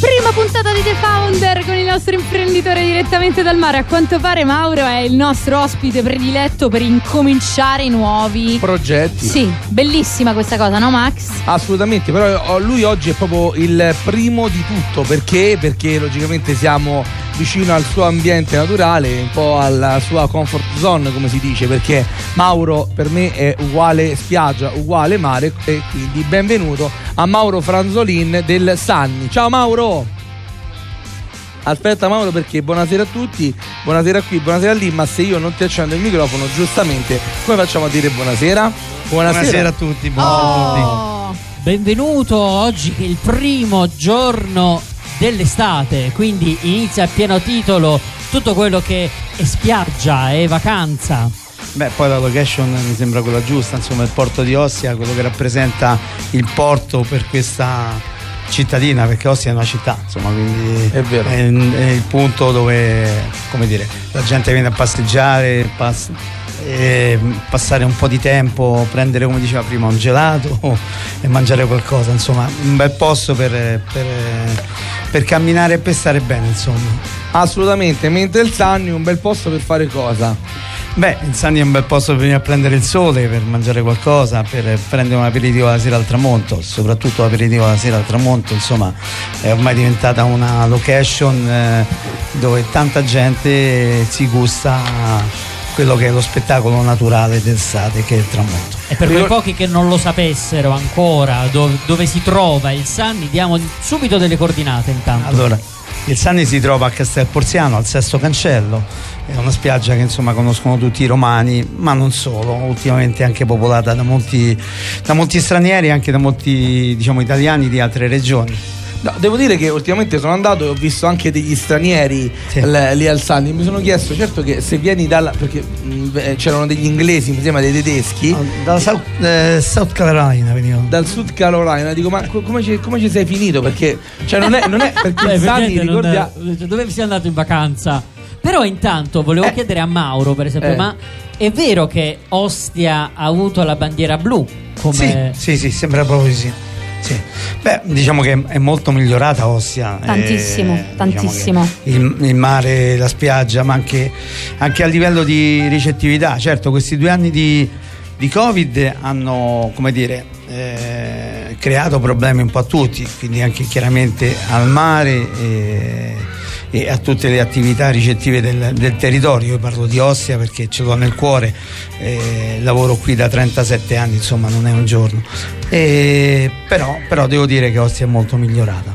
Prima puntata di The Founder con il nostro imprenditore direttamente dal mare. A quanto pare Mauro è il nostro ospite prediletto per incominciare i nuovi progetti. Sì, bellissima questa cosa, no Max? Assolutamente, però lui oggi è proprio il primo di tutto, perché? Perché logicamente siamo vicino al suo ambiente naturale, un po' alla sua comfort zone, come si dice, perché Mauro per me è uguale spiaggia, uguale mare e quindi benvenuto a Mauro Franzolin del Sanni. Ciao Mauro! Aspetta Mauro perché buonasera a tutti, buonasera qui, buonasera lì, ma se io non ti accendo il microfono giustamente come facciamo a dire buonasera? Buonasera, buonasera a tutti, buonasera oh. a tutti. Benvenuto oggi che è il primo giorno dell'estate, quindi inizia a pieno titolo tutto quello che è spiaggia e vacanza. Beh, poi la location mi sembra quella giusta, insomma, il porto di Ostia, quello che rappresenta il porto per questa cittadina, perché Ostia è una città, insomma, quindi è, vero. è, è il punto dove, come dire, la gente viene a passeggiare, pass- passare un po' di tempo, prendere come diceva prima un gelato e mangiare qualcosa, insomma un bel posto per, per, per camminare e per stare bene insomma. Assolutamente, mentre il Sanni è un bel posto per fare cosa? Beh, il Sani è un bel posto per venire a prendere il sole, per mangiare qualcosa, per prendere un aperitivo la sera al tramonto, soprattutto l'aperitivo la sera al tramonto, insomma è ormai diventata una location eh, dove tanta gente si gusta quello che è lo spettacolo naturale d'estate che è il tramonto. E per quei pochi che non lo sapessero ancora dove, dove si trova il Sanni, diamo subito delle coordinate intanto. Allora, il Sanni si trova a Castel Porziano, al sesto cancello, è una spiaggia che insomma conoscono tutti i romani, ma non solo, ultimamente anche popolata da molti, da molti stranieri e anche da molti diciamo, italiani di altre regioni. No, devo dire che ultimamente sono andato e ho visto anche degli stranieri sì. l- lì al Sanni. Mi sono chiesto, certo, che se vieni dalla. perché mh, mm, c'erano degli inglesi, mi sembra dei tedeschi. No, dalla South, eh, South Carolina venivano. Dal Sud Carolina, dico, ma come ci, come ci sei finito? Perché, cioè, non è, non è perché il Sanni ricordia. Cioè, dove sei andato in vacanza? Però intanto volevo eh. chiedere a Mauro, per esempio, eh. ma è vero che Ostia ha avuto la bandiera blu? Come... Sì, sì, sì, sembra proprio di sì. Sì. Beh, diciamo che è molto migliorata Ostia. Tantissimo, eh, tantissimo. Diciamo il, il, mare, la spiaggia, ma anche, anche, a livello di ricettività. Certo, questi due anni di, di Covid hanno, come dire, eh, creato problemi un po' a tutti, quindi anche chiaramente al mare. Eh, e a tutte le attività ricettive del, del territorio. Io parlo di Ostia perché ce l'ho nel cuore, eh, lavoro qui da 37 anni, insomma non è un giorno. E, però, però devo dire che Ostia è molto migliorata.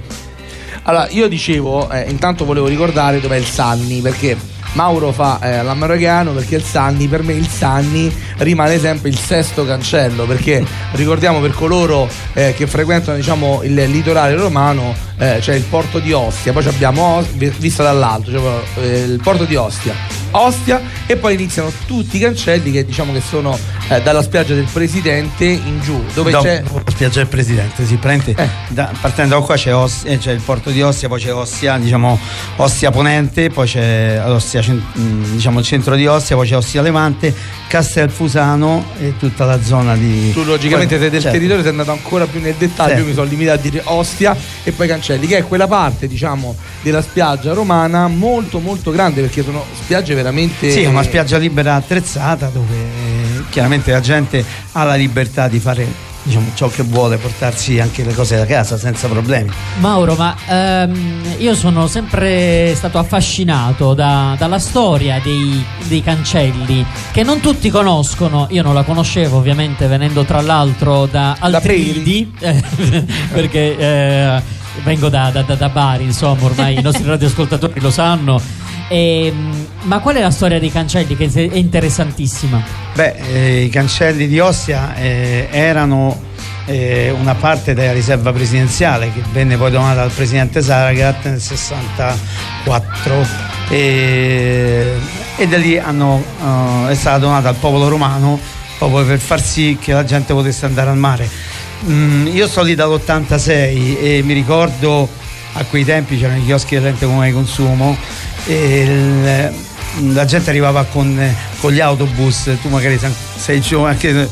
Allora, io dicevo, eh, intanto volevo ricordare dov'è il Sanni perché Mauro fa eh, l'americano perché il Sanni, per me il Sanni rimane sempre il sesto cancello perché ricordiamo per coloro eh, che frequentano diciamo, il litorale romano eh, c'è il porto di Ostia, poi abbiamo vista dall'alto, cioè, il porto di Ostia, Ostia e poi iniziano tutti i cancelli che diciamo che sono eh, dalla spiaggia del presidente in giù, dove no, c'è la spiaggia del presidente, si prende eh. da, partendo da qua c'è, Ostia, eh, c'è, il porto di Ostia, poi c'è Ostia, diciamo Ostia Ponente, poi c'è Ostia, mm, diciamo il centro di Ostia, poi c'è Ostia Levante, Castelfusano e tutta la zona di Tu logicamente poi, sei del certo. territorio, sei andato ancora più nel dettaglio, certo. mi sono limitato a dire Ostia e poi cancelli Cancelli, che è quella parte, diciamo, della spiaggia romana molto molto grande perché sono spiagge veramente Sì, una spiaggia libera attrezzata dove eh, chiaramente la gente ha la libertà di fare diciamo, ciò che vuole portarsi anche le cose da casa senza problemi. Mauro, ma ehm, io sono sempre stato affascinato da, dalla storia dei, dei, cancelli che non tutti conoscono. Io non la conoscevo, ovviamente, venendo tra l'altro da Altridi, eh, perché. Eh, vengo da, da, da, Bari, insomma, ormai i nostri radioascoltatori lo sanno. E, ehm, ma qual è la storia dei cancelli che è interessantissima? Beh, eh, i cancelli di Ostia eh, erano eh, una parte della riserva presidenziale che venne poi donata al presidente Saragat nel 64 e, e da lì hanno, uh, è stata donata al popolo romano proprio per far sì che la gente potesse andare al mare Mm, io sto lì dall'86 e mi ricordo a quei tempi c'erano i chioschi del rente come consumo e il, la gente arrivava con, con, gli autobus, tu magari sei giovane,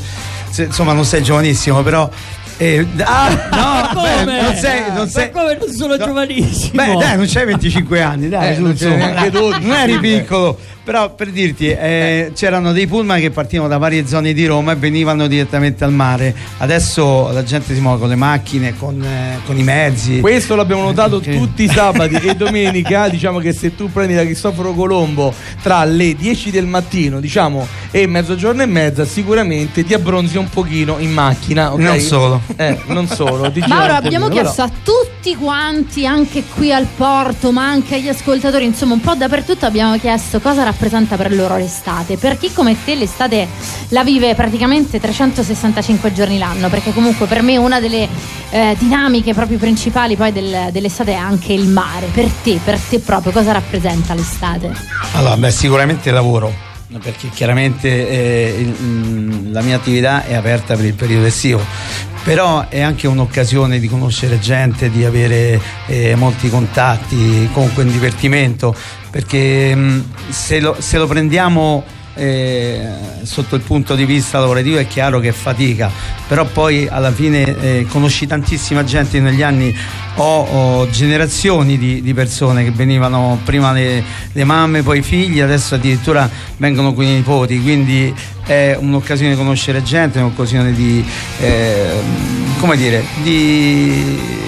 insomma non sei giovanissimo, però Eh, ah, no, come? beh, non sei, non sei, Ma come non sono no. giovanissimo? Beh, dai, non c'hai 25 anni, dai, Eh, non n'è neanche dai. 12. Non eri piccolo. Però per dirti, eh, c'erano dei pullman che partivano da varie zone di Roma e venivano direttamente al mare. Adesso la gente si muove con le macchine, con, eh, con i mezzi. Questo l'abbiamo notato Che- tutti i sabati e domenica. Diciamo che se tu prendi da Cristoforo Colombo tra le 10 del mattino, diciamo, e mezzogiorno e mezza, sicuramente ti abbronzi un pochino in macchina. ok? Non solo. Eh, non solo. ti Mauro, abbiamo pochino, chiesto a tutti quanti, anche qui al porto, ma anche agli ascoltatori, insomma, un po' dappertutto abbiamo chiesto cosa rappresenta per loro l'estate. Per chi come te l'estate la vive praticamente 365 giorni l'anno, perché comunque per me una delle eh, dinamiche proprio principali poi del- dell'estate è anche il mare. Per te, per te proprio, cosa rappresenta l'estate? Allora, beh, sicuramente lavoro, perché chiaramente eh, il- mm, la mia attività è aperta per il periodo estivo, però è anche un'occasione di conoscere gente, di avere eh, molti contatti, comunque un divertimento, perché mm, se, lo, se lo prendiamo eh, sotto il punto di vista lavorativo è chiaro che fatica, però poi alla fine eh, conosci tantissima gente negli anni, ho, generazioni di, di persone che venivano prima le, le mamme, poi i figli, adesso addirittura vengono con i nipoti, quindi è un'occasione di conoscere gente, è un'occasione di, eh, come dire, di...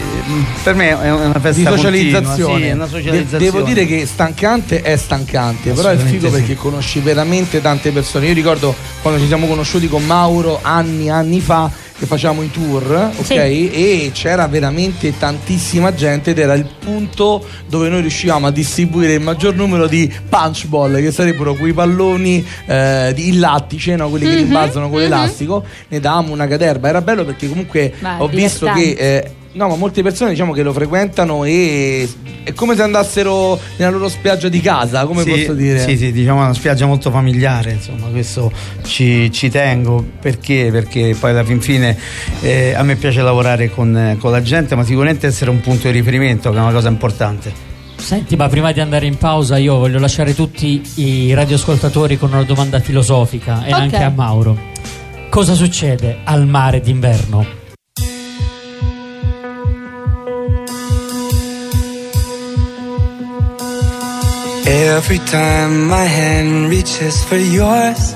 Per me è una festa di continua, socializzazione. sì, è una De- socializzazione. devo dire che stancante è stancante, però è figo sì. perché conosci veramente tante persone. Io ricordo quando ci siamo conosciuti con Mauro anni anni fa che facciamo i tour, ok? Sì. E c'era veramente tantissima gente ed era il punto dove noi riuscivamo a distribuire il maggior numero di punch ball, che sarebbero quei palloni eh, di in lattice, no? quelli che Mhm, rimbalzano con mhm. l'elastico, ne davamo una caterba. Era bello perché comunque Beh, ho visto che eh, no, ma molte persone diciamo che lo frequentano e è come se andassero nella loro spiaggia di casa, come Sì, posso dire? Sì, sì, diciamo una spiaggia molto familiare, insomma, questo ci, ci tengo perché? Perché poi alla fin fine eh, a me piace lavorare con, eh, con la gente, ma sicuramente essere un punto di riferimento, che è una cosa importante. Senti, ma prima di andare in pausa, io voglio lasciare tutti i radioascoltatori con una domanda filosofica e Ok. anche a Mauro. Cosa succede al mare d'inverno? Every time my hand reaches for yours,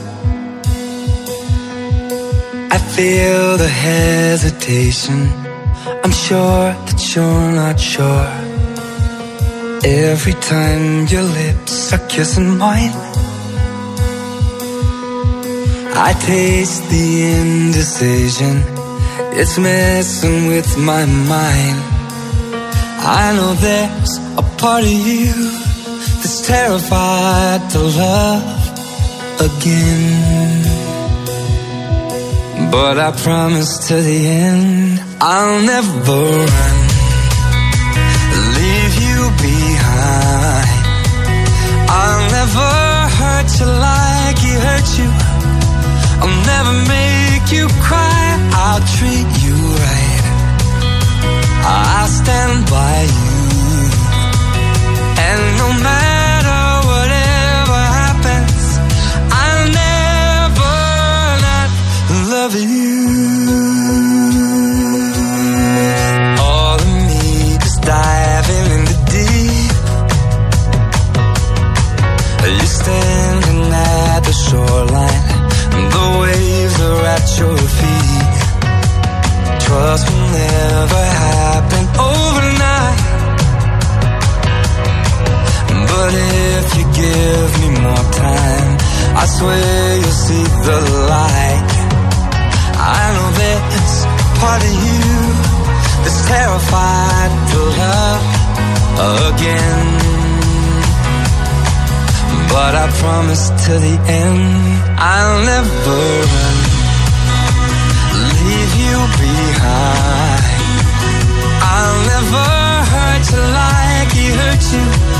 I feel the hesitation. I'm sure that you're not sure. Every time your lips are kissing mine, I taste the indecision. It's messing with my mind. I know there's a part of you that's terrified to love again. But I promise to the end, I'll never run, leave you behind. I'll never hurt you like he hurt you. I'll never make you cry. I'll treat you right. I'll stand by you loving I swear you'll see the light. I know there's part of you that's terrified to love again. But I promise to the end, I'll never run, leave you behind. I'll never hurt you like he hurt you.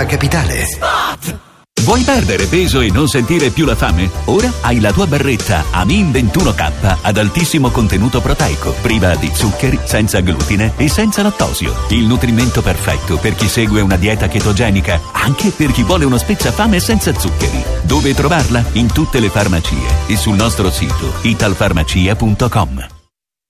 Roma Capitale. Vuoi perdere peso e non sentire più la fame? Ora hai la tua barretta Amin 21K ad altissimo contenuto proteico, priva di zuccheri, senza glutine e senza lattosio. Il nutrimento perfetto per chi segue una dieta chetogenica, anche per chi vuole uno spezzafame senza zuccheri. Dove trovarla? In tutte le farmacie e sul nostro sito italfarmacia.com.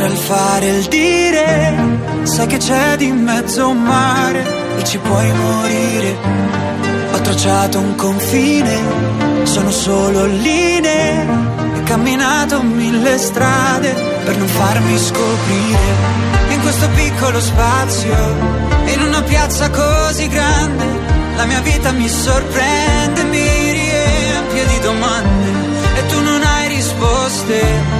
tra il fare e il dire. Sai che c'è di mezzo un mare e ci puoi morire. Ho tracciato un confine, sono solo linee. Ho camminato mille strade per non farmi scoprire. In questo piccolo spazio, in una piazza così grande, la mia vita mi sorprende, mi riempie di domande e tu non hai risposte,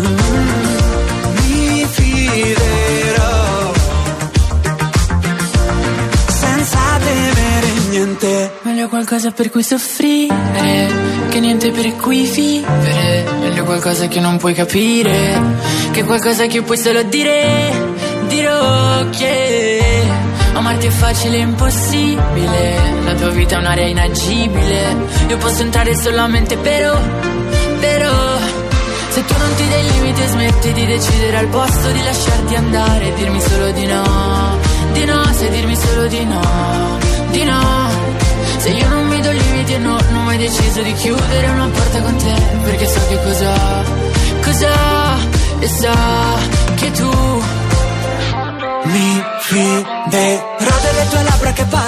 Mi fiderò senza temere niente. Meglio qualcosa per cui soffrire, che niente per cui vivere. Meglio qualcosa che non puoi capire, che qualcosa che puoi solo dire. Dirò che amarti è facile e impossibile. La tua vita è un'area inagibile. Io posso entrare solamente però, però. Se tu non ti dai limiti e smetti di decidere al posto di lasciarti andare, dirmi solo di no, di no, sai dirmi solo di no, di no. Se io non mi do limiti e no, non ho mai deciso di chiudere una porta con te, perché so che cosa, cosa, e so che tu Mi fiderò delle tue labbra che parlano,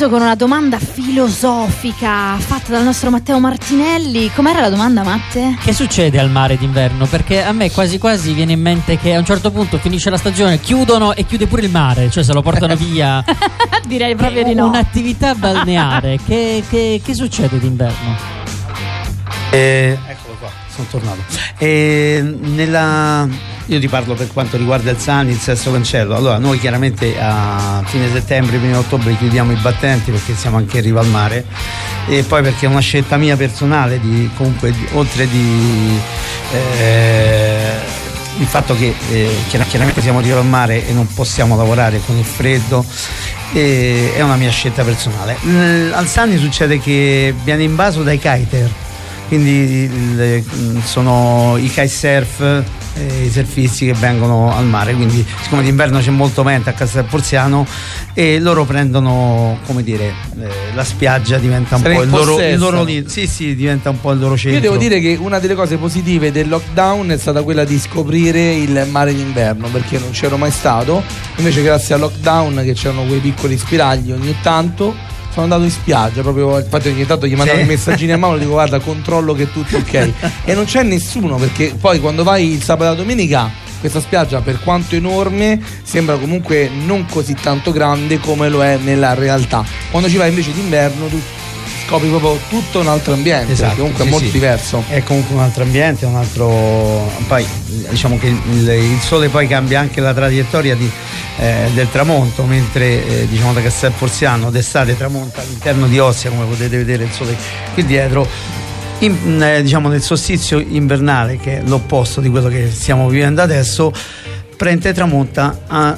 Sospeso con una domanda filosofica fatta dal nostro Matteo Martinelli. Com'era la domanda, Matte? Che succede al mare d'inverno? Perché a me quasi quasi viene in mente che a un certo punto finisce la stagione, chiudono e chiude pure il mare, cioè se lo portano via. Direi proprio di no. Un'attività balneare. che, che- che succede d'inverno? Eh, eccolo qua, sono tornato. Eh, nella- io ti parlo per quanto riguarda il Sani, il sesto cancello. Allora, noi chiaramente a fine settembre, primo ottobre chiudiamo i battenti perché siamo anche in riva al mare e poi perché è una scelta mia personale di comunque di- oltre di eh, il fatto che eh, chiar- chiaramente siamo riva al mare e non possiamo lavorare con il freddo eh, è una mia scelta personale. Al Sani succede che viene invaso dai kiter quindi mm, sono i kitesurf eh, i surfisti che vengono al mare. Quindi siccome d'inverno c'è molto vento a Castel Porziano e loro prendono come dire eh, la spiaggia diventa un ne po' il loro, il loro sì sì diventa un po' il loro centro. Io devo dire che una delle cose positive del lockdown è stata quella di scoprire il mare d'inverno perché non c'ero mai stato. Invece, grazie al lockdown, che c'erano quei piccoli spiragli ogni tanto, sono andato in spiaggia. Proprio infatti, ogni tanto gli mandavo Sì. i messaggini a mano e dico: Guarda, controllo che è tutto ok. e non c'è nessuno perché poi quando vai il sabato e la domenica. Questa spiaggia, per quanto enorme, sembra comunque non così tanto grande come lo è nella realtà. Quando ci vai invece d'inverno, tu scopri proprio tutto un altro ambiente, Esatto, comunque sì, è molto sì. diverso. È comunque un altro ambiente, un altro. Poi diciamo che il, il sole poi cambia anche la traiettoria di, eh, del tramonto, mentre eh, diciamo da Castel Porziano d'estate tramonta all'interno di Ostia, come potete vedere il sole qui dietro. In- eh, diciamo nel solstizio invernale, che è l'opposto di quello che stiamo vivendo adesso, prende tramonta a-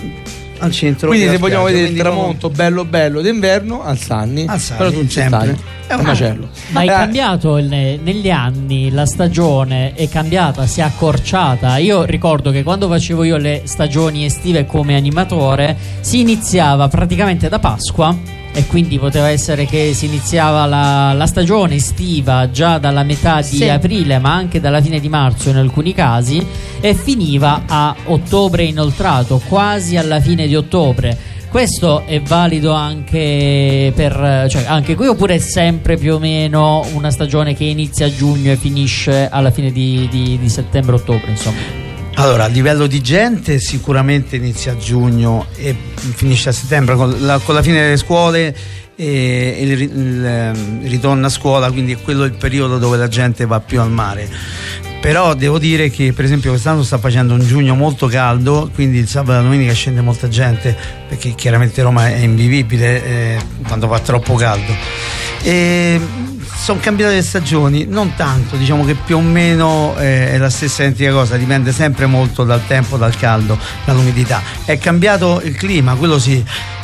al centro. Quindi se vogliamo spiaggia, vedere il tramonto bello bello d'inverno al Sanni, Al Sanni, però tu non ci sempre. stai. È un macello. Ma è Eh, cambiato il- negli anni, la stagione è cambiata, si è accorciata. Io ricordo che quando facevo io le stagioni estive come animatore si iniziava praticamente da Pasqua e quindi poteva essere che si iniziava la, la stagione estiva già dalla metà di Sì. aprile ma anche dalla fine di marzo in alcuni casi e finiva a ottobre inoltrato, quasi alla fine di ottobre. Questo è valido anche per cioè anche qui oppure è sempre più o meno una stagione che inizia a giugno e finisce alla fine di, di- di settembre-ottobre, insomma. Allora, a livello di gente sicuramente inizia a giugno e finisce a settembre con la, con la fine delle scuole e il, ri- il, ehm, ritorno a scuola, quindi è quello il periodo dove la gente va più al mare. Però devo dire che per esempio quest'anno sta facendo un giugno molto caldo, quindi il sabato e la domenica scende molta gente perché chiaramente Roma è invivibile eh, quando fa troppo caldo. E sono cambiate le stagioni, non tanto, diciamo che più o meno eh, è la stessa identica cosa, dipende sempre molto dal tempo, dal caldo, dall'umidità. È cambiato il clima, quello sì,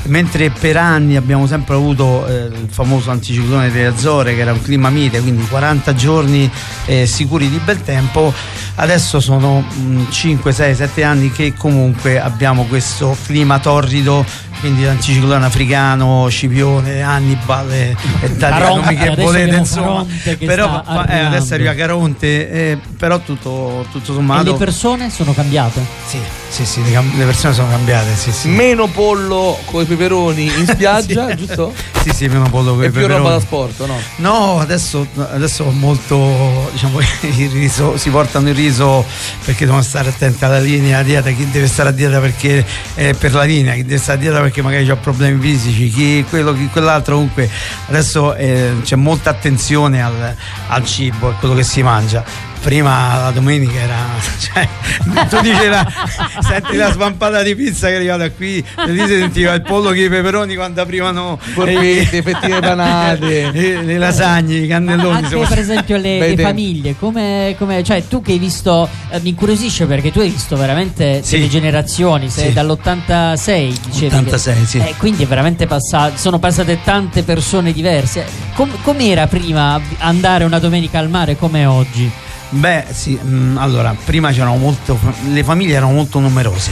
mentre per anni abbiamo sempre avuto eh, il famoso anticiclone delle Azzorre che era un clima mite, quindi 40 giorni eh, sicuri di bel tempo, adesso sono mm, 5, 6, 7 anni che comunque abbiamo questo clima torrido quindi l'anticiclone africano, Scipione, Hannibal e, e tanti Caronte, nomi che volete insomma. che però eh, adesso arriva Caronte eh, però tutto, tutto E sommato le persone sono cambiate. sì, sì, sì, le, persone sono cambiate sì, sì. Meno pollo con i peperoni in spiaggia, giusto? sì, sì, meno pollo con i più roba peperoni. da sport, no? No, adesso, adesso molto diciamo il riso, si portano il riso perché devono stare attenti alla linea, alla dieta, chi deve stare a dieta perché è per la linea, chi deve stare a dieta perché magari ha problemi fisici, chi quello, chi quell'altro, comunque adesso eh, c'è molta attenzione al, al cibo, a quello che si mangia. Prima la domenica era. Cioè, tu dici la, senti la svampata di pizza che arriva da qui, e lì si sentiva il pollo che i peperoni quando aprivano Porpette, i fettine panate. le, le lasagne, i cannelloni. Anche per esempio le, le famiglie, come, come- cioè tu che hai visto, eh, mi incuriosisce perché tu hai visto veramente Sì. delle generazioni, sei Sì. dall'86 dicevi. 86, che- sì. eh, quindi è veramente passato, sono passate tante persone diverse. Com- com'era prima andare una domenica al mare come oggi? Beh, sì, mm, allora, prima c'erano molto, le famiglie erano molto numerose.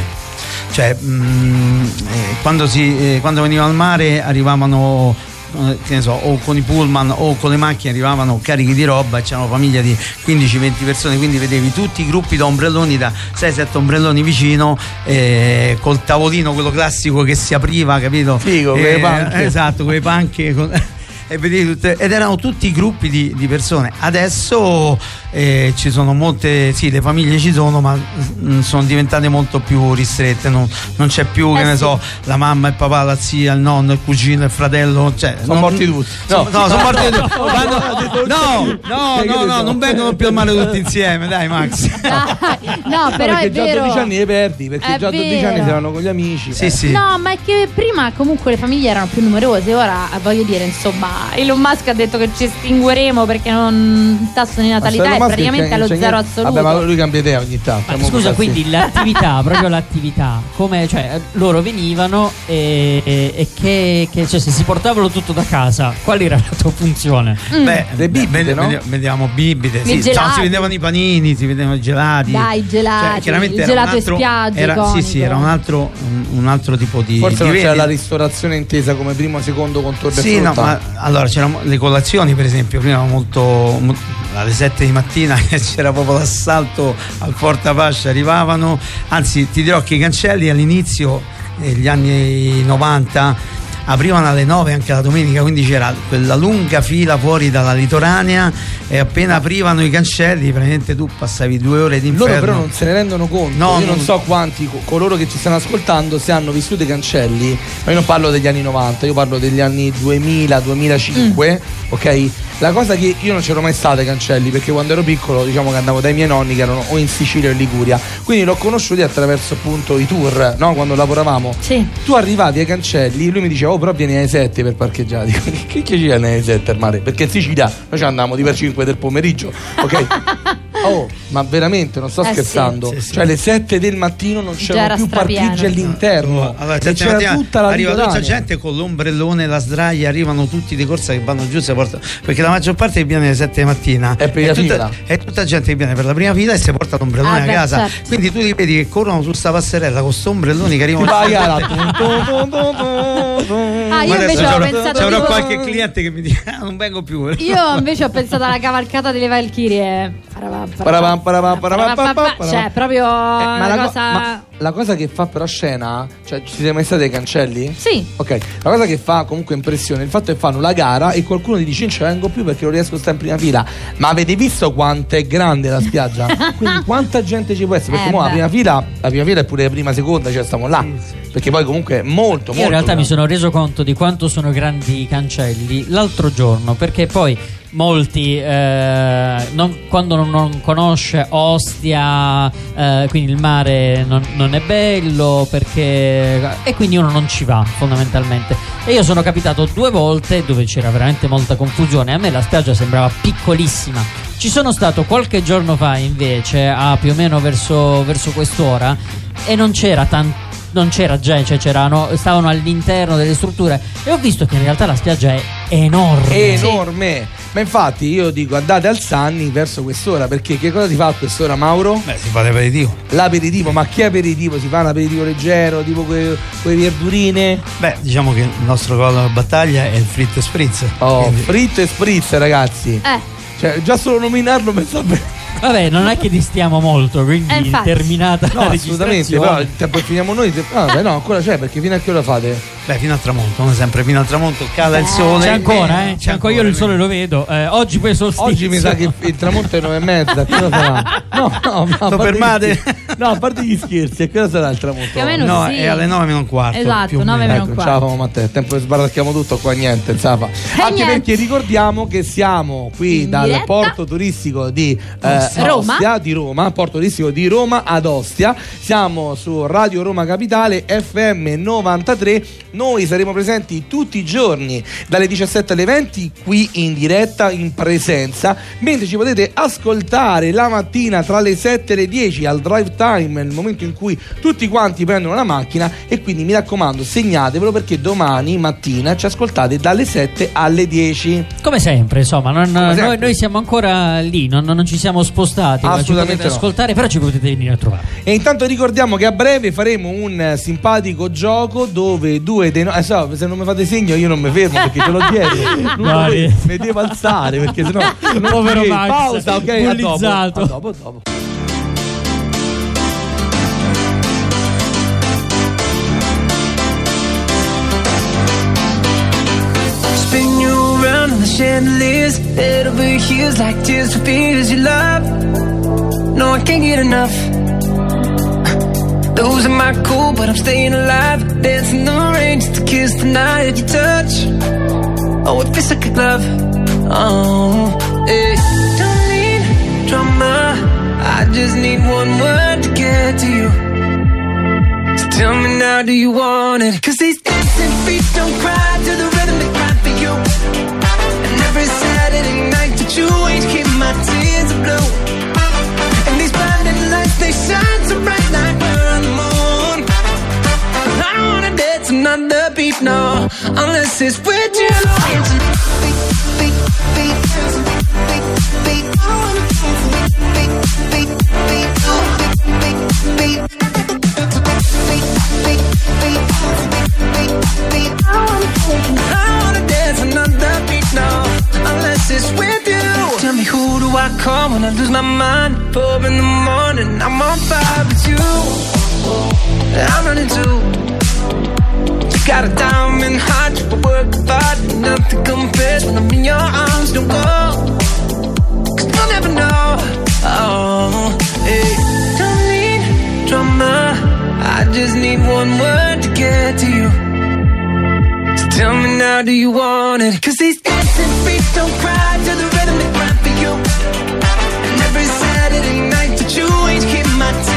Cioè, mm, eh, quando, si, eh, quando venivano al mare arrivavano, eh, che ne so, o con i pullman o con le macchine arrivavano carichi di roba e c'erano famiglie di 15-20 persone, quindi vedevi tutti i gruppi da ombrelloni, da 6-7 ombrelloni vicino, eh, col tavolino, quello classico che si apriva, capito? Figo, Eh, quelle panche. Esatto, quelle panche. con- e vedevi tutte- ed erano tutti gruppi di, di persone. Adesso eh, ci sono molte, sì, le famiglie ci sono, ma mm, sono diventate molto più ristrette. Non, non c'è più, che Eh ne sì. so, la mamma, il papà, la zia, il nonno, il cugino, il fratello. Cioè, Sono non- morti tutti. No, No. no, sono morti tutti. No, no, No, no, Che no, ne no, non vengono più al mare tutti insieme, dai, Max. no, però perché è già a vero. 12 anni li perdi, perché È già a 12 vero. anni si vanno con gli amici. Sì, Eh. sì. No, ma è che prima comunque le famiglie erano più numerose, ora eh, voglio dire, insomma, Elon Musk ha detto che ci estingueremo perché non il tasso di natalità è praticamente allo zero assoluto. Vabbè, ma lui cambia idea ogni tanto. Ma scusa, così. quindi l'attività, proprio l'attività, come cioè, loro venivano e, e- e che, che- cioè, se si portavano tutto da casa, qual era la tua funzione? Beh, Le bibite, beh, no? Vediamo bibite, sì. Cioè, si vedevano i panini, si vedevano i gelati. Dai, i gelati, il era un gelato e altro- spiaggia, era- Sì, iconico. sì, era un altro, un, un altro tipo di. Forse di non c'era la ristorazione intesa come primo, secondo contorno Sì, no, ma allora c'erano le colazioni, per esempio, prima molto mo- alle 7 di mattina c'era proprio l'assalto al Forte Apache, arrivavano, anzi ti dirò che i cancelli all'inizio negli anni 90 aprivano alle 9 anche la domenica, quindi c'era quella lunga fila fuori dalla litoranea e appena aprivano i cancelli, praticamente tu passavi due ore di inferno. Loro però non se ne rendono conto. No, io non non- so quanti co- coloro che ci stanno ascoltando se hanno vissuto i cancelli, ma io non parlo degli anni 90, io parlo degli anni 2000-2005, ok? La cosa che io non c'ero mai stato ai cancelli perché quando ero piccolo diciamo che andavo dai miei nonni che erano o in Sicilia o in Liguria, quindi l'ho conosciuti attraverso appunto i tour, no? Quando lavoravamo. Sì. Tu arrivavi ai cancelli, lui mi diceva, oh però vieni alle 7 per parcheggiare. Dico, che che ci viene alle 7 al mare? Perché in Sicilia noi ci andavamo di per 5 del pomeriggio, ok? Oh, ma veramente non sto Eh sì. scherzando. Sì, sì. Cioè alle 7 del mattino non c'erano era più strapieno. parcheggi all'interno. Allora, E sette c'era mattina tutta la arriva tutta gente con l'ombrellone la sdraia, arrivano tutti di corsa che vanno giù, si portano- perché la maggior parte viene alle 7 di mattina È per la tutta, fila. è tutta gente che viene per la prima fila e si porta l'ombrellone Ah, a beh, casa. certo. Quindi tu li vedi che corrono su sta passerella con sto ombrelloni che arrivano. Vai. Ah, io Ma adesso invece ho pensato tipo- qualche cliente che mi dice "Ah, non vengo più. Io invece ho pensato alla cavalcata delle Valchirie. Parapam, Parapam, parapam, parapam, parapam. Cioè, proprio Eh, ma, una la co- cosa. ma la cosa che fa però scena, cioè ci siete mai stati ai cancelli? Sì. Ok, la cosa che fa comunque impressione è il fatto che fanno la gara e qualcuno ti dice non ci vengo più perché non riesco a stare in prima fila. Ma avete visto quanto è grande la spiaggia? Quindi quanta gente ci può essere? Perché Eh, mo la prima fila, la prima fila è pure la prima seconda, cioè stiamo là. Perché poi comunque è molto, molto. Io in realtà mi grande. sono reso conto di quanto sono grandi i cancelli l'altro giorno perché poi molti eh, non- quando non, non conosce Ostia eh, quindi il mare non, non è bello perché e quindi uno non ci va fondamentalmente. E io sono capitato due volte dove c'era veramente molta confusione. A me la spiaggia sembrava piccolissima. Ci sono stato qualche giorno fa invece a più o meno verso, verso quest'ora e non c'era tanto non c'era gente, cioè c'erano, stavano all'interno delle strutture e ho visto che in realtà la spiaggia è enorme. È enorme. Ma infatti io dico andate al Sanni verso quest'ora perché che cosa si fa a quest'ora Mauro? Beh, si fa l'aperitivo. L'aperitivo, ma che aperitivo? Si fa un aperitivo leggero, tipo que- quelle verdurine? Beh, diciamo che il nostro cavallo da battaglia è il fritto e spritz. Oh, Quindi- fritto e spritz ragazzi. Eh, Cioè, già solo nominarlo mi sta bene. Vabbè, non è che distiamo molto, quindi Eh, terminata No, la assolutamente. registrazione. Però finiamo noi. Ah, beh, no, ancora c'è perché fino a che ora fate? Beh, fino al tramonto, come sempre, fino al tramonto cala il sole. C'è ancora, eh? C'è ancora, io il sole lo vedo. Eh, oggi poi solstizio. Oggi mi sa che il tramonto è 9 e mezza. che cosa sarà? No, no, no, fermate? No, a parte gli scherzi, a che ora sarà il tramonto? No, sì. è alle 9 meno un quarto. Esatto, 9 meno. meno un Ecco, quarto. ciao Matteo, è tempo che sbaracchiamo tutto qua niente, la fa. Anche niente. perché ricordiamo che siamo qui In dal diretta. porto turistico di eh, Ostia. Roma. Ostia, di Roma, porto turistico di Roma ad Ostia. Siamo su Radio Roma Capitale FM 93. Noi saremo presenti tutti i giorni dalle 17 alle 20 qui in diretta in presenza, mentre ci potete ascoltare la mattina tra le 7 e le 10 al drive time, nel momento in cui tutti quanti prendono la macchina e quindi mi raccomando segnatevelo perché domani mattina ci ascoltate dalle 7 alle 10. Come sempre, insomma, non- sempre. Noi, noi siamo ancora lì, non, non ci siamo spostati. Assolutamente no. ascoltare, però ci potete venire a trovare. E intanto ricordiamo che a breve faremo un eh, simpatico gioco dove due dei nostri. so, se non mi fate segno io non mi fermo perché ce l'ho dietro. Non No, lo eh. vedo, mi devo alzare perché sennò. non Povero mi- Max, Pausa, ok? A dopo, a dopo, a dopo. Spin you around on the chandeliers, head over heels like tears for fears you love. No, I can't get enough. Losing my cool, but I'm staying alive. Dancing the rain just to kiss the night you touch. Oh, it feels like a glove. Oh, hey. Don't need drama. I just need one word to get to you. So tell me now, do you want it? Cause these dancing feet don't cry to the rhythm they cry for you. And every Saturday night that you ain't keep my tears blue. And these blinding lights, they shine so bright like wanna another beat, no, unless it's with you. I wanna dance another beat, no, unless it's with you. Tell me who do I call when I lose my mind? Four in the morning, I'm on fire with you. I'm running too. Got a diamond heart, you work hard, nothing compares when I'm in your arms. Don't go, cause you'll never know. Oh, hey. Don't need drama. I just need one word to get to you. So tell me now, do you want it? Cause these dancing feet don't cry to the rhythm they cry for you. And every Saturday night that you ain't keep my tears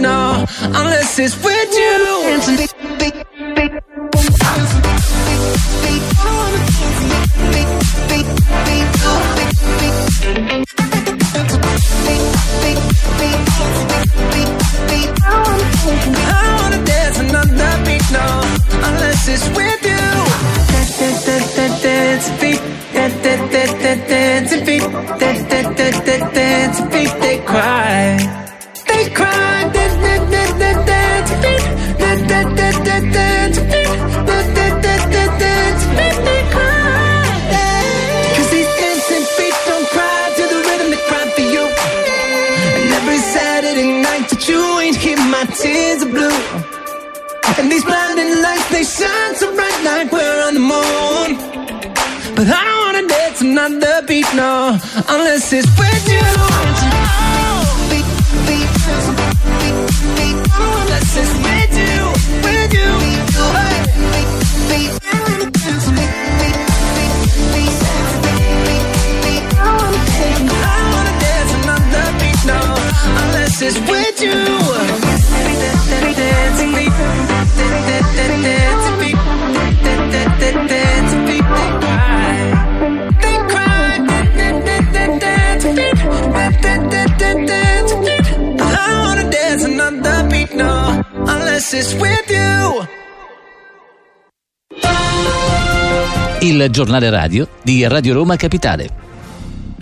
no, unless it's with you. I wanna dance beat, no, unless it's with unless it's with you. Giornale radio di Radio Roma Capitale.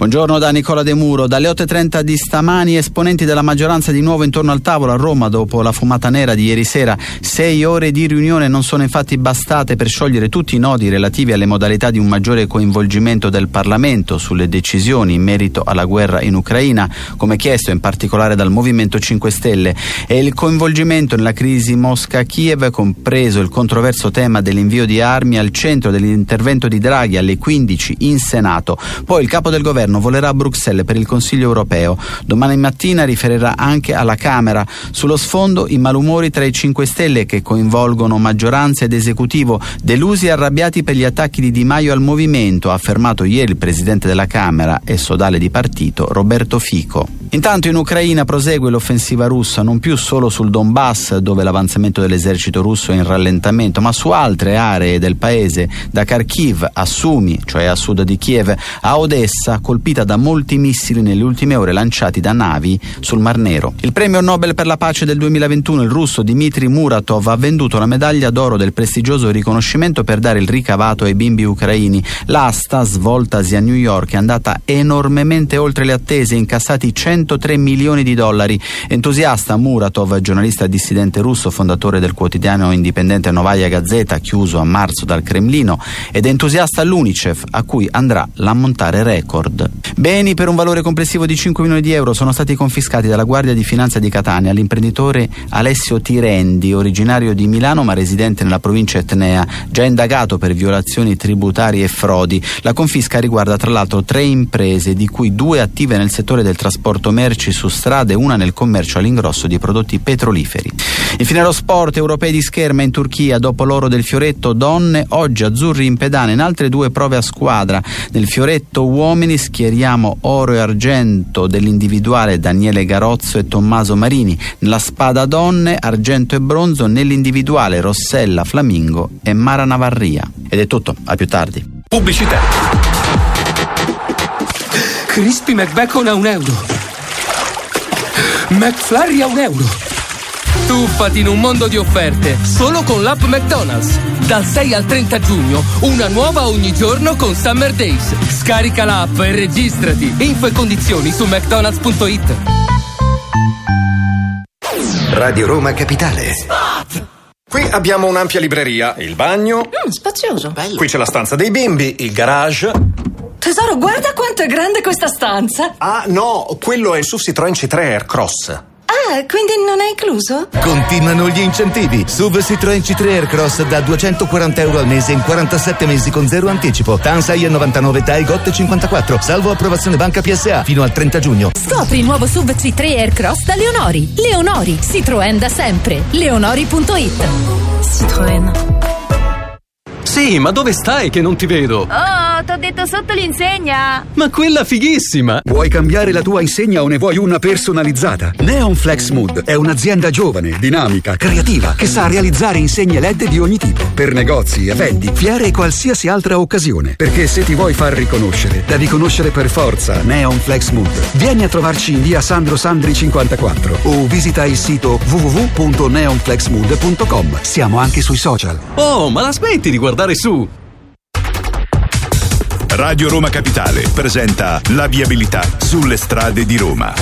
Buongiorno da Nicola De Muro. Dalle 8.30 di stamani esponenti della maggioranza di nuovo intorno al tavolo a Roma dopo la fumata nera di ieri sera. Sei ore di riunione non sono infatti bastate per sciogliere tutti i nodi relativi alle modalità di un maggiore coinvolgimento del Parlamento sulle decisioni in merito alla guerra in Ucraina, come chiesto in particolare dal Movimento 5 Stelle, e il coinvolgimento nella crisi Mosca-Kiev, compreso il controverso tema dell'invio di armi al centro dell'intervento di Draghi alle 15 in Senato. Poi il capo del governo governo volerà a Bruxelles per il Consiglio europeo. Domani mattina riferirà anche alla Camera. Sullo sfondo i malumori tra i 5 Stelle che coinvolgono maggioranza ed esecutivo, delusi e arrabbiati per gli attacchi di Di Maio al movimento, ha affermato ieri il presidente della Camera e sodale di partito Roberto Fico. Intanto in Ucraina prosegue l'offensiva russa non più solo sul Donbass, dove l'avanzamento dell'esercito russo è in rallentamento, ma su altre aree del paese, da Kharkiv a Sumi, cioè a sud di Kiev, a Odessa, colpita da molti missili nelle ultime ore lanciati da navi sul Mar Nero. Il premio Nobel per la pace del 2021, il russo Dmitry Muratov, ha venduto la medaglia d'oro del prestigioso riconoscimento per dare il ricavato ai bimbi ucraini. L'asta, svoltasi a New York, è andata enormemente oltre le attese, incassati 103 milioni di dollari. Entusiasta Muratov, giornalista dissidente russo, fondatore del quotidiano indipendente Novaya Gazeta, chiuso a marzo dal Cremlino, ed entusiasta l'Unicef, a cui andrà l'ammontare record. Beni per un valore complessivo di 5 milioni di euro sono stati confiscati dalla Guardia di Finanza di Catania all'imprenditore Alessio Tirendi, originario di Milano ma residente nella provincia etnea, già indagato per violazioni tributarie e frodi. La confisca riguarda tra l'altro tre imprese, di cui due attive nel settore del trasporto merci su strada e una nel commercio all'ingrosso di prodotti petroliferi. Infine lo sport, europei di scherma in Turchia, dopo l'oro del fioretto donne, oggi azzurri in pedana in altre due prove a squadra. Nel fioretto uomini schieriamo oro e argento dell'individuale Daniele Garozzo e Tommaso Marini, nella spada donne argento e bronzo nell'individuale Rossella Flamingo e Mara Navarria. Ed è tutto, a più tardi. Pubblicità. Crispy McBacon a un euro. McFlurry a un euro. Tuffati in un mondo di offerte, solo con l'app McDonald's. Dal 6 al 30 giugno, una nuova ogni giorno con Summer Days. Scarica l'app e registrati. Info e condizioni su mcdonalds.it. Radio Roma Capitale. Qui abbiamo un'ampia libreria, il bagno. Mm, spazioso. Qui c'è la stanza dei bimbi, il garage. Tesoro, guarda quanto è grande questa stanza. Ah, no, quello è il SUV Citroën C3 Aircross. Ah, quindi non è incluso? Continuano gli incentivi. SUV Citroën C3 Aircross da 240 euro al mese in 47 mesi con zero anticipo. TAN 6,99 TAI GOT 54. Salvo approvazione banca PSA fino al 30 giugno. Scopri il nuovo SUV C3 Aircross da Leonori. Leonori, Citroën da sempre. Leonori.it Citroën. Sì, ma dove stai che non ti vedo? Oh, t'ho detto sotto l'insegna. Ma quella fighissima! Vuoi cambiare la tua insegna o ne vuoi una personalizzata? Neon Flex Mood è un'azienda giovane, dinamica, creativa, che sa realizzare insegne LED di ogni tipo, per negozi, eventi, fiere e qualsiasi altra occasione. Perché se ti vuoi far riconoscere, devi conoscere per forza Neon Flex Mood. Vieni a trovarci in via Sandro Sandri 54 o visita il sito www.neonflexmood.com. Siamo anche sui social. Oh, ma la smetti di guardare su! Radio Roma Capitale presenta la viabilità sulle strade di Roma.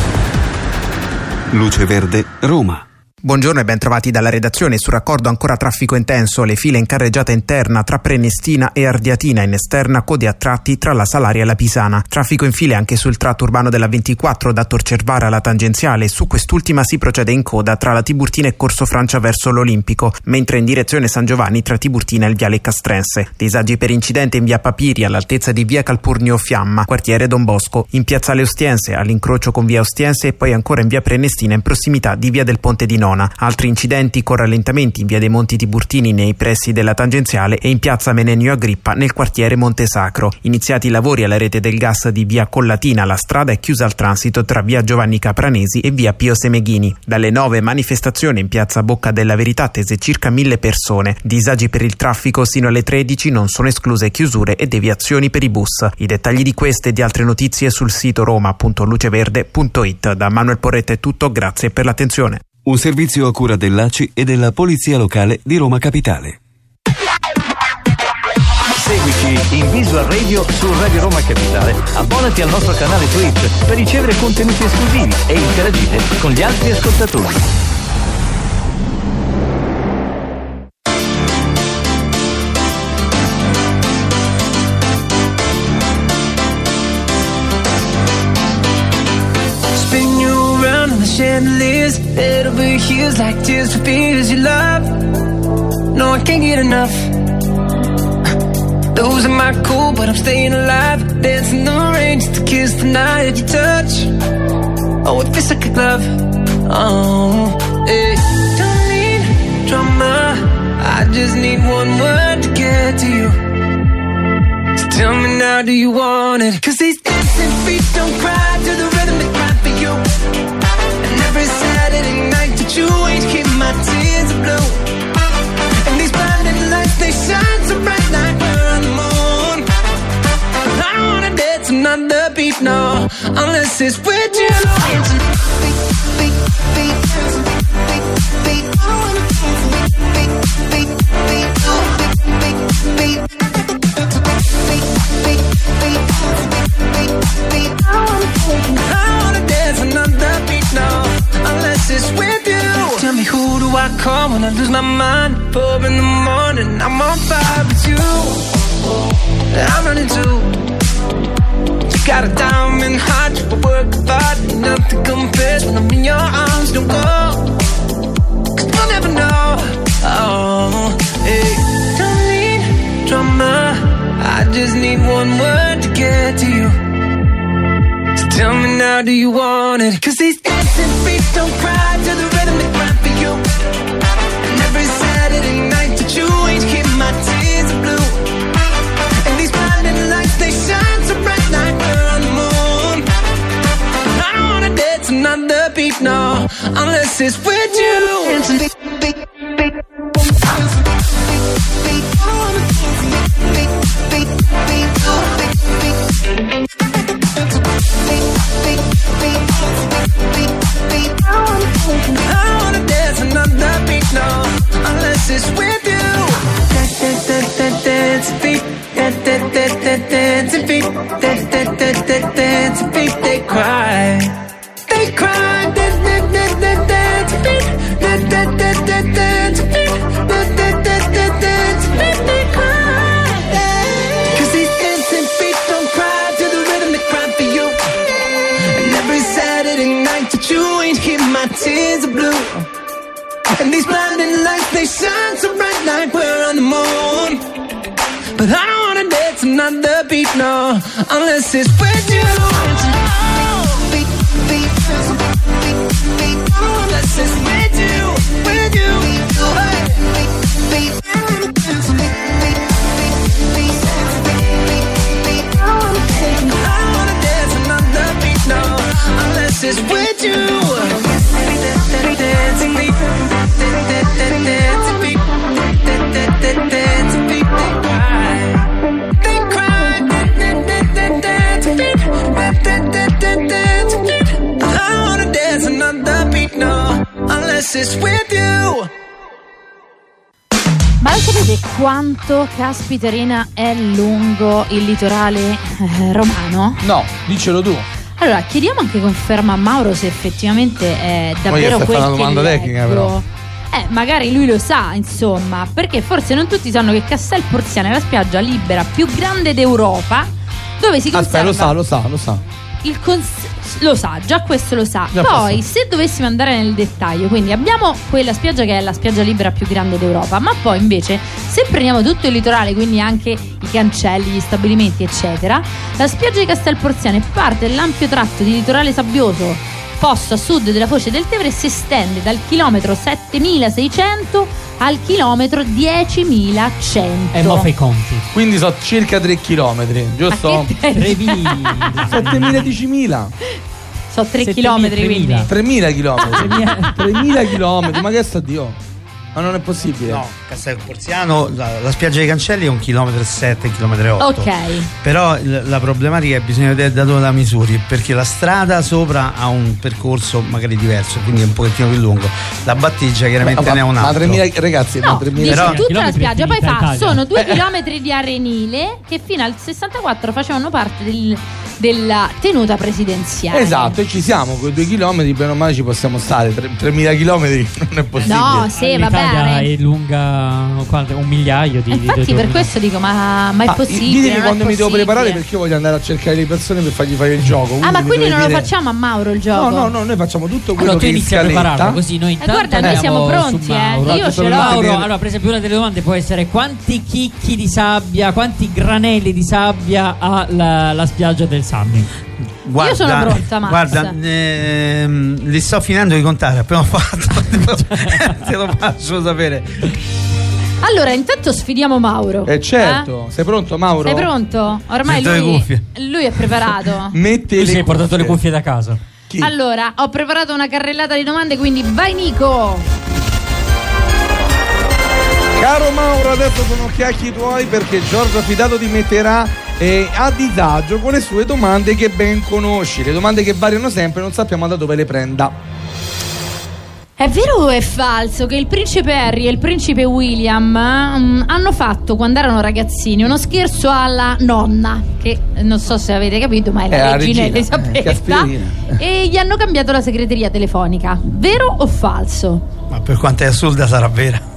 Luce Verde, Roma. Buongiorno e ben trovati dalla redazione. Sul raccordo ancora traffico intenso, le file in carreggiata interna tra Prenestina e Ardiatina, in esterna code a tratti tra la Salaria e la Pisana. Traffico in file anche sul tratto urbano della 24 da Torcervara alla tangenziale. Su quest'ultima si procede in coda tra la Tiburtina e Corso Francia verso l'Olimpico, mentre in direzione San Giovanni tra Tiburtina e il Viale Castrense. Disagi per incidente in via Papiri all'altezza di via Calpurnio Fiamma, quartiere Don Bosco, in piazzale Ostiense all'incrocio con via Ostiense e poi ancora in via Prenestina in prossimità di via del Ponte di Nona. Altri incidenti con rallentamenti in via dei Monti Tiburtini nei pressi della tangenziale e in piazza Menenio Agrippa nel quartiere Montesacro. Iniziati i lavori alla rete del gas di via Collatina, la strada è chiusa al transito tra via Giovanni Capranesi e via Pio Semeghini. Dalle nove manifestazioni in piazza Bocca della Verità attese circa mille persone. Disagi per il traffico sino alle 13 non sono escluse chiusure e deviazioni per i bus. I dettagli di queste e di altre notizie sul sito roma.luceverde.it. Da Manuel Porretta è tutto, grazie per l'attenzione. Un servizio a cura dell'ACI e della Polizia Locale di Roma Capitale. Seguici in Visual Radio su Radio Roma Capitale. Abbonati al nostro canale Twitch per ricevere contenuti esclusivi e interagire con gli altri ascoltatori. Chandeliers Head over heels like tears for fears you love. No, I can't get enough. Losing my cool, but I'm staying alive. Dancing the rain just to kiss the night you touch. Oh, it feels like a glove Oh, hey. Don't need drama. I just need one word to get to you. So tell me now, do you want it? Cause these dancing feet don't cry to the rhythm they cry for you And every Saturday night that you ain't keep my tears blue And these blinding lights, they shine so bright like we're on the moon. I don't wanna dance another beat, no Unless it's with call when I lose my mind. Four in the morning, I'm on fire with you. I'm running too. You got a diamond heart, you work hard Nothing compares when I'm in your arms, don't go. Cause you'll never know. Oh, hey. Don't need drama I just need one word to get to you. So tell me now, do you want it? Cause these dancing feet don't cry to the rhythm no Unless it's with you I wanna dance another beat, no Unless it's with Unless it's with you It's with you Ma lo sapete quanto, caspiterina, è lungo il litorale eh, romano? No, dicelo tu. Allora, chiediamo anche conferma a Mauro se effettivamente è davvero quel fare una che domanda tecnica, però. Eh, magari lui lo sa, insomma, perché forse non tutti sanno che Castel Porziano è la spiaggia libera più grande d'Europa, dove si Aspetta, conserva lo sa, lo sa, lo sa. il cons- lo sa, già questo lo sa. Già Poi, posso. se dovessimo andare nel dettaglio, quindi abbiamo quella spiaggia che è la spiaggia libera più grande d'Europa, ma poi invece, se prendiamo tutto il litorale, quindi anche i cancelli, gli stabilimenti, eccetera, la spiaggia di Castelporziano è parte dell'ampio tratto di litorale sabbioso posto a sud della foce del Tevere e si estende dal chilometro 7600 al chilometro 10100. E mo fai i conti. Quindi sono circa 3 km, giusto? Ma che te- 7.000, 10.000. So 3 7.000, chilometri quindi. 3.000 km. 3.000 km, ma che sta Dio? Ma non è possibile. No, Castel Porziano, la, la spiaggia dei Cancelli è un chilometro e sette, un chilometro e otto. Ok. Però il- la problematica è che bisogna vedere da dove la misuri, perché la strada sopra ha un percorso magari diverso, quindi è un pochettino più lungo. La battigia chiaramente Ma- ne ha un ma altro. 3.000 ragazzi, ma No, 3.000 dice Però- tutta la spiaggia, poi fa Italia. sono due Eh, eh. chilometri di arenile che fino al 64 facevano parte del- della tenuta presidenziale. Esatto, e ci siamo, con due chilometri, bene o male ci possiamo stare. Tre- 3.000 chilometri non è possibile. No, sì, va L'Italia bene. è lunga quanto- un migliaio di, di- Infatti di- per questo dico, ma, ma è Ah, possibile? ditemi quando mi devo preparare perché io voglio andare a cercare le persone per fargli fare il gioco. Ah, ma quindi non lo dire- facciamo a Mauro il gioco? No, no, no, noi facciamo tutto quello Allora tu che inizi a prepararlo così noi Eh, intanto guarda, noi siamo pronti, eh. Io ce l'ho. Mauro, allora per esempio una delle domande può essere quanti chicchi di sabbia, quanti granelli di sabbia ha la, la spiaggia del Sammi? Guarda, Io sono pronta, Max. Guarda, ehm, li sto finendo di contare, appena ho fatto, te lo faccio sapere. Allora, intanto sfidiamo Mauro. Eh certo, sei pronto Mauro? Sei pronto? Ormai Metto le lui, cuffie. lui è preparato. Metti Tu le sei portato le cuffie. da casa. Allora, ho preparato una carrellata di domande, quindi vai Nico. Caro Mauro, adesso sono chiacchi tuoi perché Giorgio Affidato ti metterà eh, a disagio con le sue domande che ben conosci. Le domande che variano sempre, non sappiamo da dove le prenda. È vero o è falso che il principe Harry e il principe William mm, hanno fatto quando erano ragazzini uno scherzo alla nonna, che non so se avete capito, ma è la regina, Elisabetta, e gli hanno cambiato la segreteria telefonica. Vero o falso? Ma per quanto è assurda sarà vera.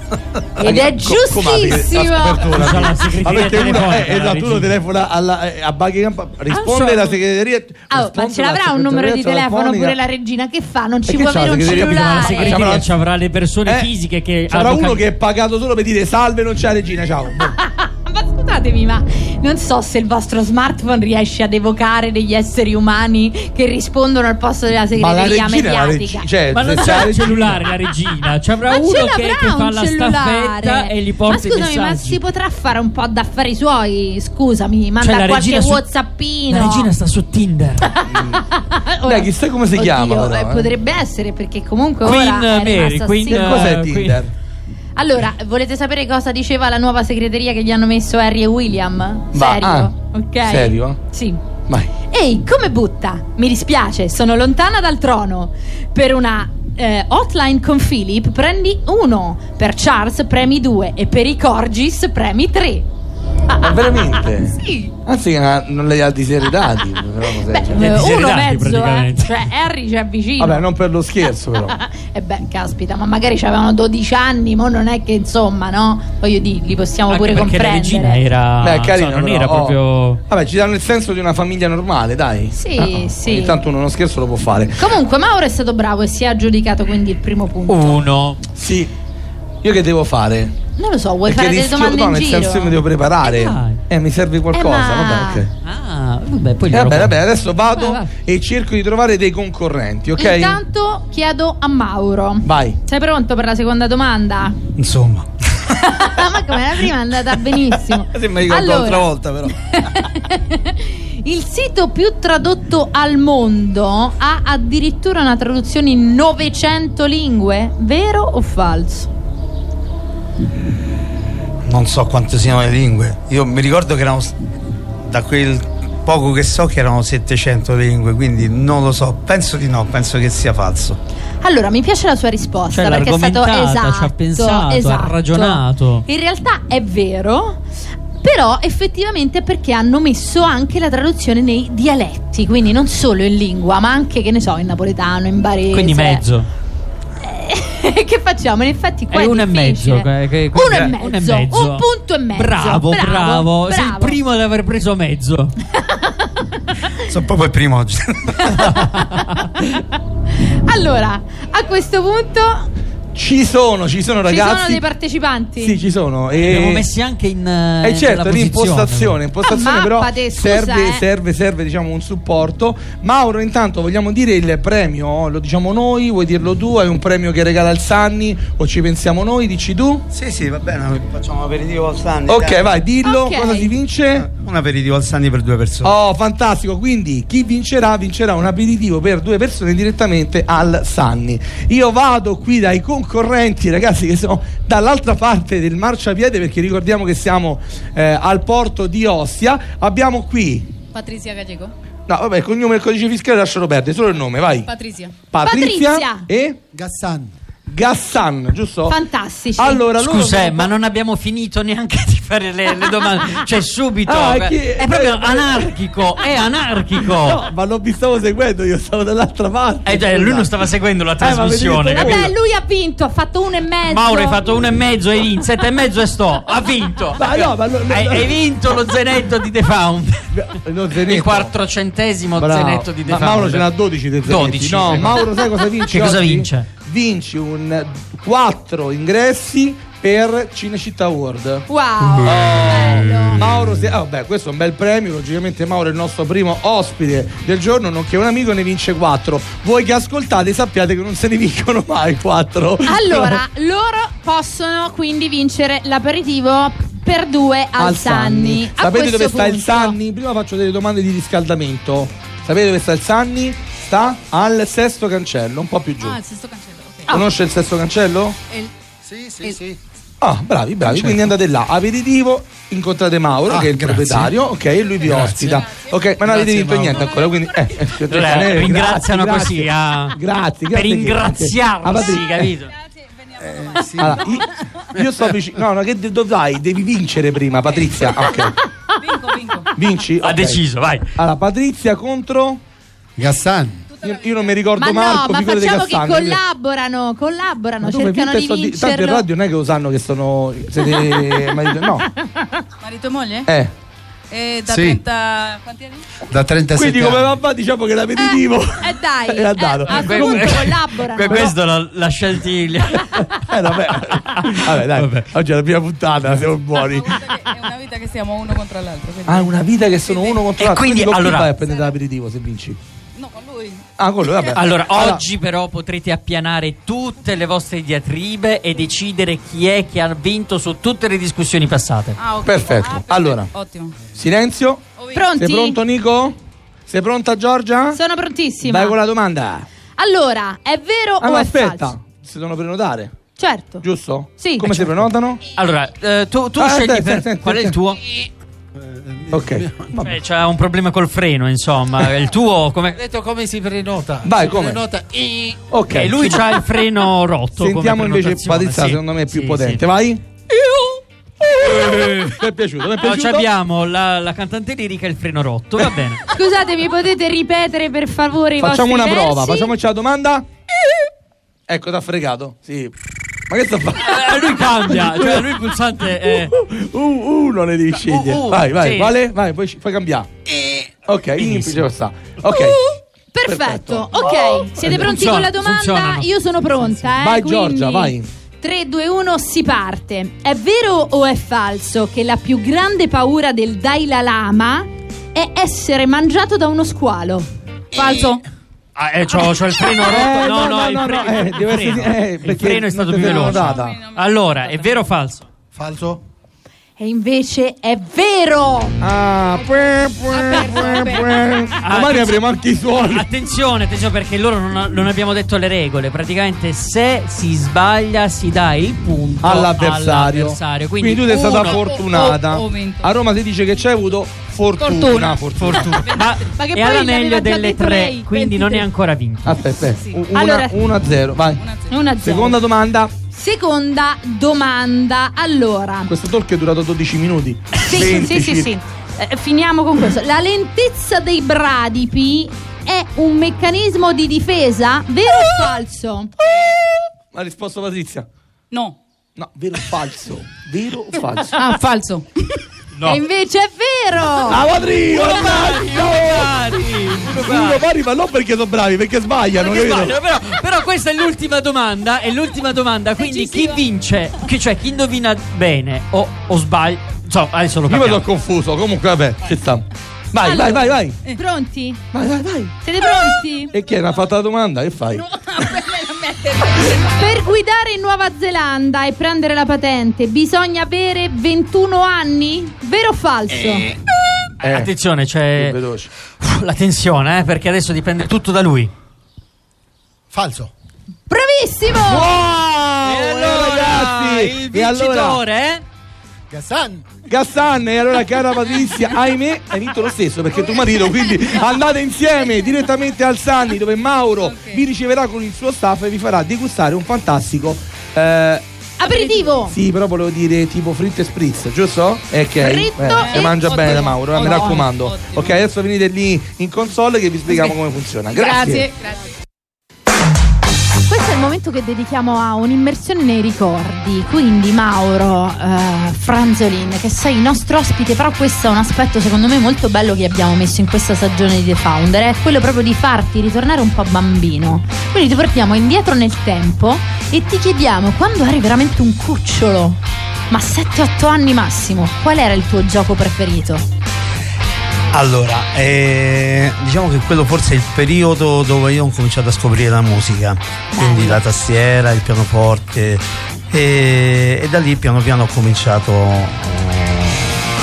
Ed è giustissimo. La Ma perché uno, telefonica, eh, la esatto, uno regina. telefona alla, eh, a Buckingham, risponde Ah, la so- segreteria. Ah, ma risponde ce la l'avrà un numero di telefono pure la regina? Che fa? Non ci può la avere un? Ma la cellulare. segreteria ci avrà le persone Eh, fisiche che hanno uno che è pagato solo per dire salve, non c'è la regina, ciao. Ma scusatemi, ma non so se il vostro smartphone riesce ad evocare degli esseri umani che rispondono al posto della Ma la segreteria regina è la mediatica. regina. Cioè, Ma non c'è il cellulare la regina, ci avrà Ma uno che, che fa la staffetta e gli porta ma scusami, i ma messaggi. si potrà fare un po' d'affari suoi? Scusami, manda Cioè, qualche su- whatsappino. La regina sta su Tinder. Ora- Dai, chissà come si Oddio, chiama, però, eh, eh. Potrebbe essere perché comunque Queen ora Mary, Queen- cos'è Eh, Tinder? Allora, volete sapere cosa diceva la nuova segreteria che gli hanno messo Harry e William? Va, Serio? ah, ok. serio? Sì. Vai. Ehi, come butta? Mi dispiace, sono lontana dal trono. Per una eh, hotline con Philip prendi uno, per Charles premi due e per i Corgis premi tre. Ma veramente? Sì. Anzi, che non- non li ha diseredati. però, cos'è, cioè. Eh, uno mezzo, eh. Cioè, Harry ci avvicina. Vabbè, non per lo scherzo, però. E beh, caspita, ma magari avevano 12 anni, ma non è che insomma, no? Voglio dire, li possiamo Anche pure perché la comprendere. regina era Beh, carino, insomma, non però, era oh. proprio Vabbè, ci danno il senso di una famiglia normale, dai. Sì, Ah, sì. Ogni tanto uno uno scherzo lo può fare. Comunque, Mauro è stato bravo e si è aggiudicato quindi il primo punto. uno. Sì. Io che devo fare? Non lo so, vuoi Perché fare delle rischio, domande no, in nel giro? senso io mi devo preparare. Eh, dai. Eh, mi serve qualcosa. Eh, ma- Vabbè, ok. Ah, vabbè, poi Eh, glielo vabbè, compro. vabbè, adesso vado Vai, vai. e cerco di trovare dei concorrenti, ok? Intanto chiedo a Mauro. Vai. Sei pronto per la seconda domanda? Insomma. ma come la prima è andata benissimo. Sembra che allora. l'altra volta, però. il sito più tradotto al mondo ha addirittura una traduzione in 900 lingue, vero o falso? Non so quante siano le lingue. Io mi ricordo che erano. Da quel poco che so che erano 700 lingue, quindi non lo so. Penso di no, penso che sia falso. Allora, mi piace la sua risposta Cioè, perché è stato esatto, ci ha pensato, ha esatto. ragionato. In realtà è vero, però effettivamente perché hanno messo anche la traduzione nei dialetti, quindi non solo in lingua, ma anche che ne so, in napoletano, in barese. Quindi mezzo. che facciamo? In effetti qua È è uno e mezzo. che- che- Uno e che- mezzo, uno e mezzo. un punto e mezzo. Bravo, bravo. Bravo, Sei il primo ad aver preso mezzo. Sono proprio il primo oggi. Allora, a questo punto Ci sono, ci sono ci sono ragazzi. dei partecipanti. Sì, ci sono. Li abbiamo E... messi anche in. Eh Eh, certo, l'impostazione, posizione. impostazione Ah, però mappate, scusa, serve, eh. serve, serve diciamo un supporto. Mauro, intanto vogliamo dire il premio, lo diciamo noi, vuoi dirlo tu? Hai un premio che regala il Sanni o ci pensiamo noi? Dici tu? sì, sì, va bene, facciamo un aperitivo al Sandy. Ok, dai. vai, dillo, Ok. cosa si vince? Un aperitivo al Sandy per due persone. Oh, fantastico! Quindi chi vincerà vincerà un aperitivo per due persone direttamente al Sanni. Io vado qui dai concorrenti, ragazzi, che sono dall'altra parte del marciapiede, perché ricordiamo che siamo eh, al porto di Ostia. Abbiamo qui. Patrizia Gallego. No, vabbè, il cognome e il codice fiscale lascialo perdere, solo il nome, vai. Patrizia. Patrizia, Patrizia. e Gassan. Gassan, giusto? Fantastici. Allora, loro Scusa, eh, sono- ma non abbiamo finito neanche di fare le, le domande. Cioè, subito. Ah, beh, chi- è proprio eh, anarchico. È anarchico. No, ma non vi stavo seguendo, io stavo dall'altra parte. Eh, già, lui non stava seguendo la trasmissione, Eh, ma capito? Vabbè, lui ha vinto, ha fatto uno e mezzo. Mauro hai fatto uno e mezzo, hai vinto, sette e mezzo e sto, ha vinto. Ma no, ma no, no, hai, no. hai vinto lo zenetto di The Found. Zenetto. Il quattrocentesimo zenetto di The Ma Found. Mauro ce n'ha 12 dei zenetti. 12. No, Mauro sai cosa vince? Che cosa oggi? vince? Vinci un 4 ingressi per Cinecittà World. Wow. bello. Mauro, se- ah, vabbè, questo è un bel premio. Logicamente, Mauro è il nostro primo ospite del giorno, nonché un amico ne vince 4. Voi che ascoltate sappiate che non se ne vincono mai 4. Allora, loro possono quindi vincere l'aperitivo per due al, al Sanni. Sanni. Sapete dove sta il punto- Sanni? Prima faccio delle domande di riscaldamento. Sapete dove sta il Sanni? Sta al sesto cancello, un po' più giù. Ah, il sesto cancello. Ok. Conosce il sesto cancello? Il- Sì, sì, e- sì. Ah, bravi, bravi. Quindi andate là, aperitivo, incontrate Mauro, Ah, che è il grazie. proprietario, ok, e lui vi Grazie. ospita. Ok, ma non avete vinto niente ancora, quindi eh, eh, eh, ringraziano grazie, così, ah. Grazie, Per grazie che- ingraziarsi, Ah, capito? eh, allora, io, io sto vicino. No, no, che dovrai? Devi vincere prima, Patrizia. Ah, Ok. Vinco, vinco. Vinci? Ha Ok. deciso, vai. Allora, Patrizia contro. Gassan. Io, io non mi ricordo Ma Marco, no, ma facciamo che collaborano, collaborano, cercano di di- Tanto in vincerlo. radio non è che lo sanno che sono. Siete marito- No. Marito e moglie? Eh. E da Sì. 30... Quanti anni? Da 37 Quindi come anni. diciamo che l'aperitivo. Eh dai, Era eh, dato. a Que- questo punto que- collaborano. que- questo l'ha scelto Illia. Eh, vabbè. vabbè, dai. Oggi è la prima puntata, siamo buoni. È una vita che stiamo uno contro l'altro. quindi- Ah, una vita che sono uno contro E l'altro. quindi, con chi allora- vai a prendere l'aperitivo se vinci? No. Ah, vabbè. Allora, oggi però potrete appianare tutte le vostre diatribe e decidere chi è che ha vinto su tutte le discussioni passate. Ah, ok. Perfetto. Ah, Allora, Ottimo. silenzio. Pronti? Sei pronto, Nico? Sei pronta, Giorgia? Sono prontissima. Vai con la domanda. Allora, è vero Ah, o ma è aspetta. falso? Si devono prenotare, Certo. giusto? Sì. Come si prenotano? Allora, eh, tu, tu Ah, scegli senti, per... senti, qual è il tuo? Ok. Eh, c'ha un problema col freno, insomma. Il tuo come... Ho detto come si prenota. Vai, Si come? Prenota i- Ok. E lui c'ha il freno rotto. Sentiamo come invece Patrizia, sì. secondo me è più Sì, potente. sì. Vai. Mi è piaciuto, mi è piaciuto. ci abbiamo la, la cantante lirica e il freno rotto, va bene. Scusate, mi potete ripetere per favore i Facciamo una vostri prova, versi? facciamoci la domanda. Ecco, t'ha fregato. Sì. Ma che sta facendo? Eh, lui cambia, cioè lui il pulsante è... Uh, uno ne devi scegliere. uh, vai, vai, sì. quale? Vai, poi puoi cambiare. Ok, Benissimo. in sta. Ok. Perfetto, ok. Siete pronti con la domanda? funzionano. Io sono pronta, eh. Vai, quindi Giorgia, vai. 3, 2, 1, si parte. È vero o è falso che la più grande paura del Dalai Lama è essere mangiato da uno squalo? Falso. Ah, eh, c'ho, c'ho il freno rotto. Eh, no, no, no, il no, freno. no, eh, il freno. essere- eh, il perché freno è stato più veloce. Allora, è vero o falso? Falso? E invece è vero! Ah, pue, pue, pue, pue. Domani avremo anche i suoni. Attenzione, attenzione perché loro non, non abbiamo detto le regole. Praticamente se si sbaglia si dà il punto all'avversario. all'avversario. Quindi, Quindi, tu sei stata fortunata. ho vinto. A Roma si dice che c'hai avuto fortuna. Fortuna. Fortuna. Ma, Ma che è l'aveva già delle tre, quindi non è 23. ancora vinto. Aspetta, aspetta. U- Allora- 1 a 0, vai. 1 a 0. Seconda domanda. Seconda domanda. Allora, Questo talk è durato 12 minuti. sì, 20 sì, sì, circa. sì. Eh, finiamo con questo. La lentezza dei bradipi è un meccanismo di difesa? Vero o falso? Ha risposto Patrizia. No. No, vero o falso? Vero o falso? Ah, falso. E invece è vero! Uno pari. Uno pari, ma non perché sono bravi, perché sbagliano. Perché sbaglio, però, però questa è l'ultima domanda. È l'ultima domanda. Quindi chi vince, chi, cioè chi indovina bene o, o sbaglia. Insomma, adesso lo Io mi capiamo. sono confuso. Comunque, vabbè, ci sta. Vai, Allora. vai, vai, vai. Pronti? Vai, vai, vai. Siete pronti? E chi è? Mi ha fatto la domanda? Che fai? Per guidare in Nuova Zelanda e prendere la patente bisogna avere 21 anni? Vero o falso? Eh, Attenzione, c'è. Uff, la tensione, eh, perché adesso dipende tutto da lui. Falso. Bravissimo! il e allora vincitore è Gassan. Gassan e allora cara Patrizia ahimè hai vinto lo stesso perché è tuo marito quindi andate insieme direttamente al Sanni dove Mauro vi riceverà con il suo staff e vi farà degustare un fantastico eh, Aperitivo! sì però volevo dire tipo fritto e spritz giusto? ok Fritto si e mangia ottimo. bene Mauro eh, mi Ottimo. raccomando ok adesso venite lì in console che vi spieghiamo come funziona grazie. grazie. Il momento che dedichiamo a un'immersione nei ricordi. Quindi, Mauro eh, Franzolin, che sei il nostro ospite, però questo è un aspetto secondo me molto bello che abbiamo messo in questa stagione di The Founder, è quello proprio di farti ritornare un po' bambino. Quindi ti portiamo indietro nel tempo e ti chiediamo quando eri veramente un cucciolo, ma 7-8 anni massimo, qual era il tuo gioco preferito? Allora, eh, diciamo che quello forse è il periodo dove io ho cominciato a scoprire la musica, quindi la tastiera, il pianoforte e, e da lì piano piano ho cominciato eh,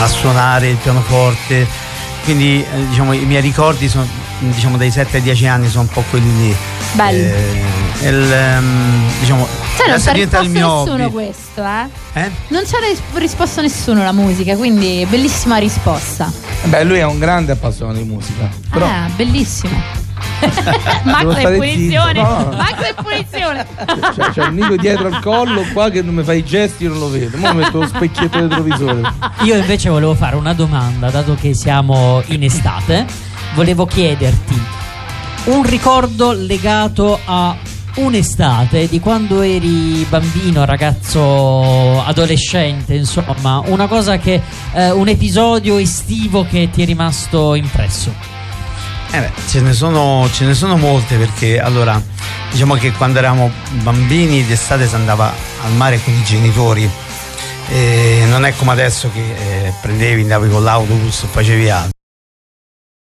a suonare il pianoforte, quindi eh, diciamo i miei ricordi sono diciamo dai 7 ai 10 anni sono un po' quelli lì. Bello. Il, ehm, diciamo, Sai, non ha diventa risposto il mio nessuno hobby. questo, eh? Eh? Non ci ha ris- risposto nessuno la musica, quindi bellissima risposta. beh lui è un grande appassionato di musica però Ah, bellissimo. Max è punizione. no. Max è punizione. C'è, c'è un nido dietro al collo qua che non mi fa i gesti, io non lo vedo. Ora metto lo specchietto del retrovisore. Io invece volevo fare una domanda, dato che siamo in estate, volevo chiederti un ricordo legato a un'estate di quando eri bambino, ragazzo, adolescente, insomma, una cosa che eh, un episodio estivo che ti è rimasto impresso. Eh beh, ce ne, sono, ce ne sono molte perché allora diciamo che quando eravamo bambini d'estate si andava al mare con i genitori e non è come adesso che eh, prendevi, andavi con l'autobus, facevi altro.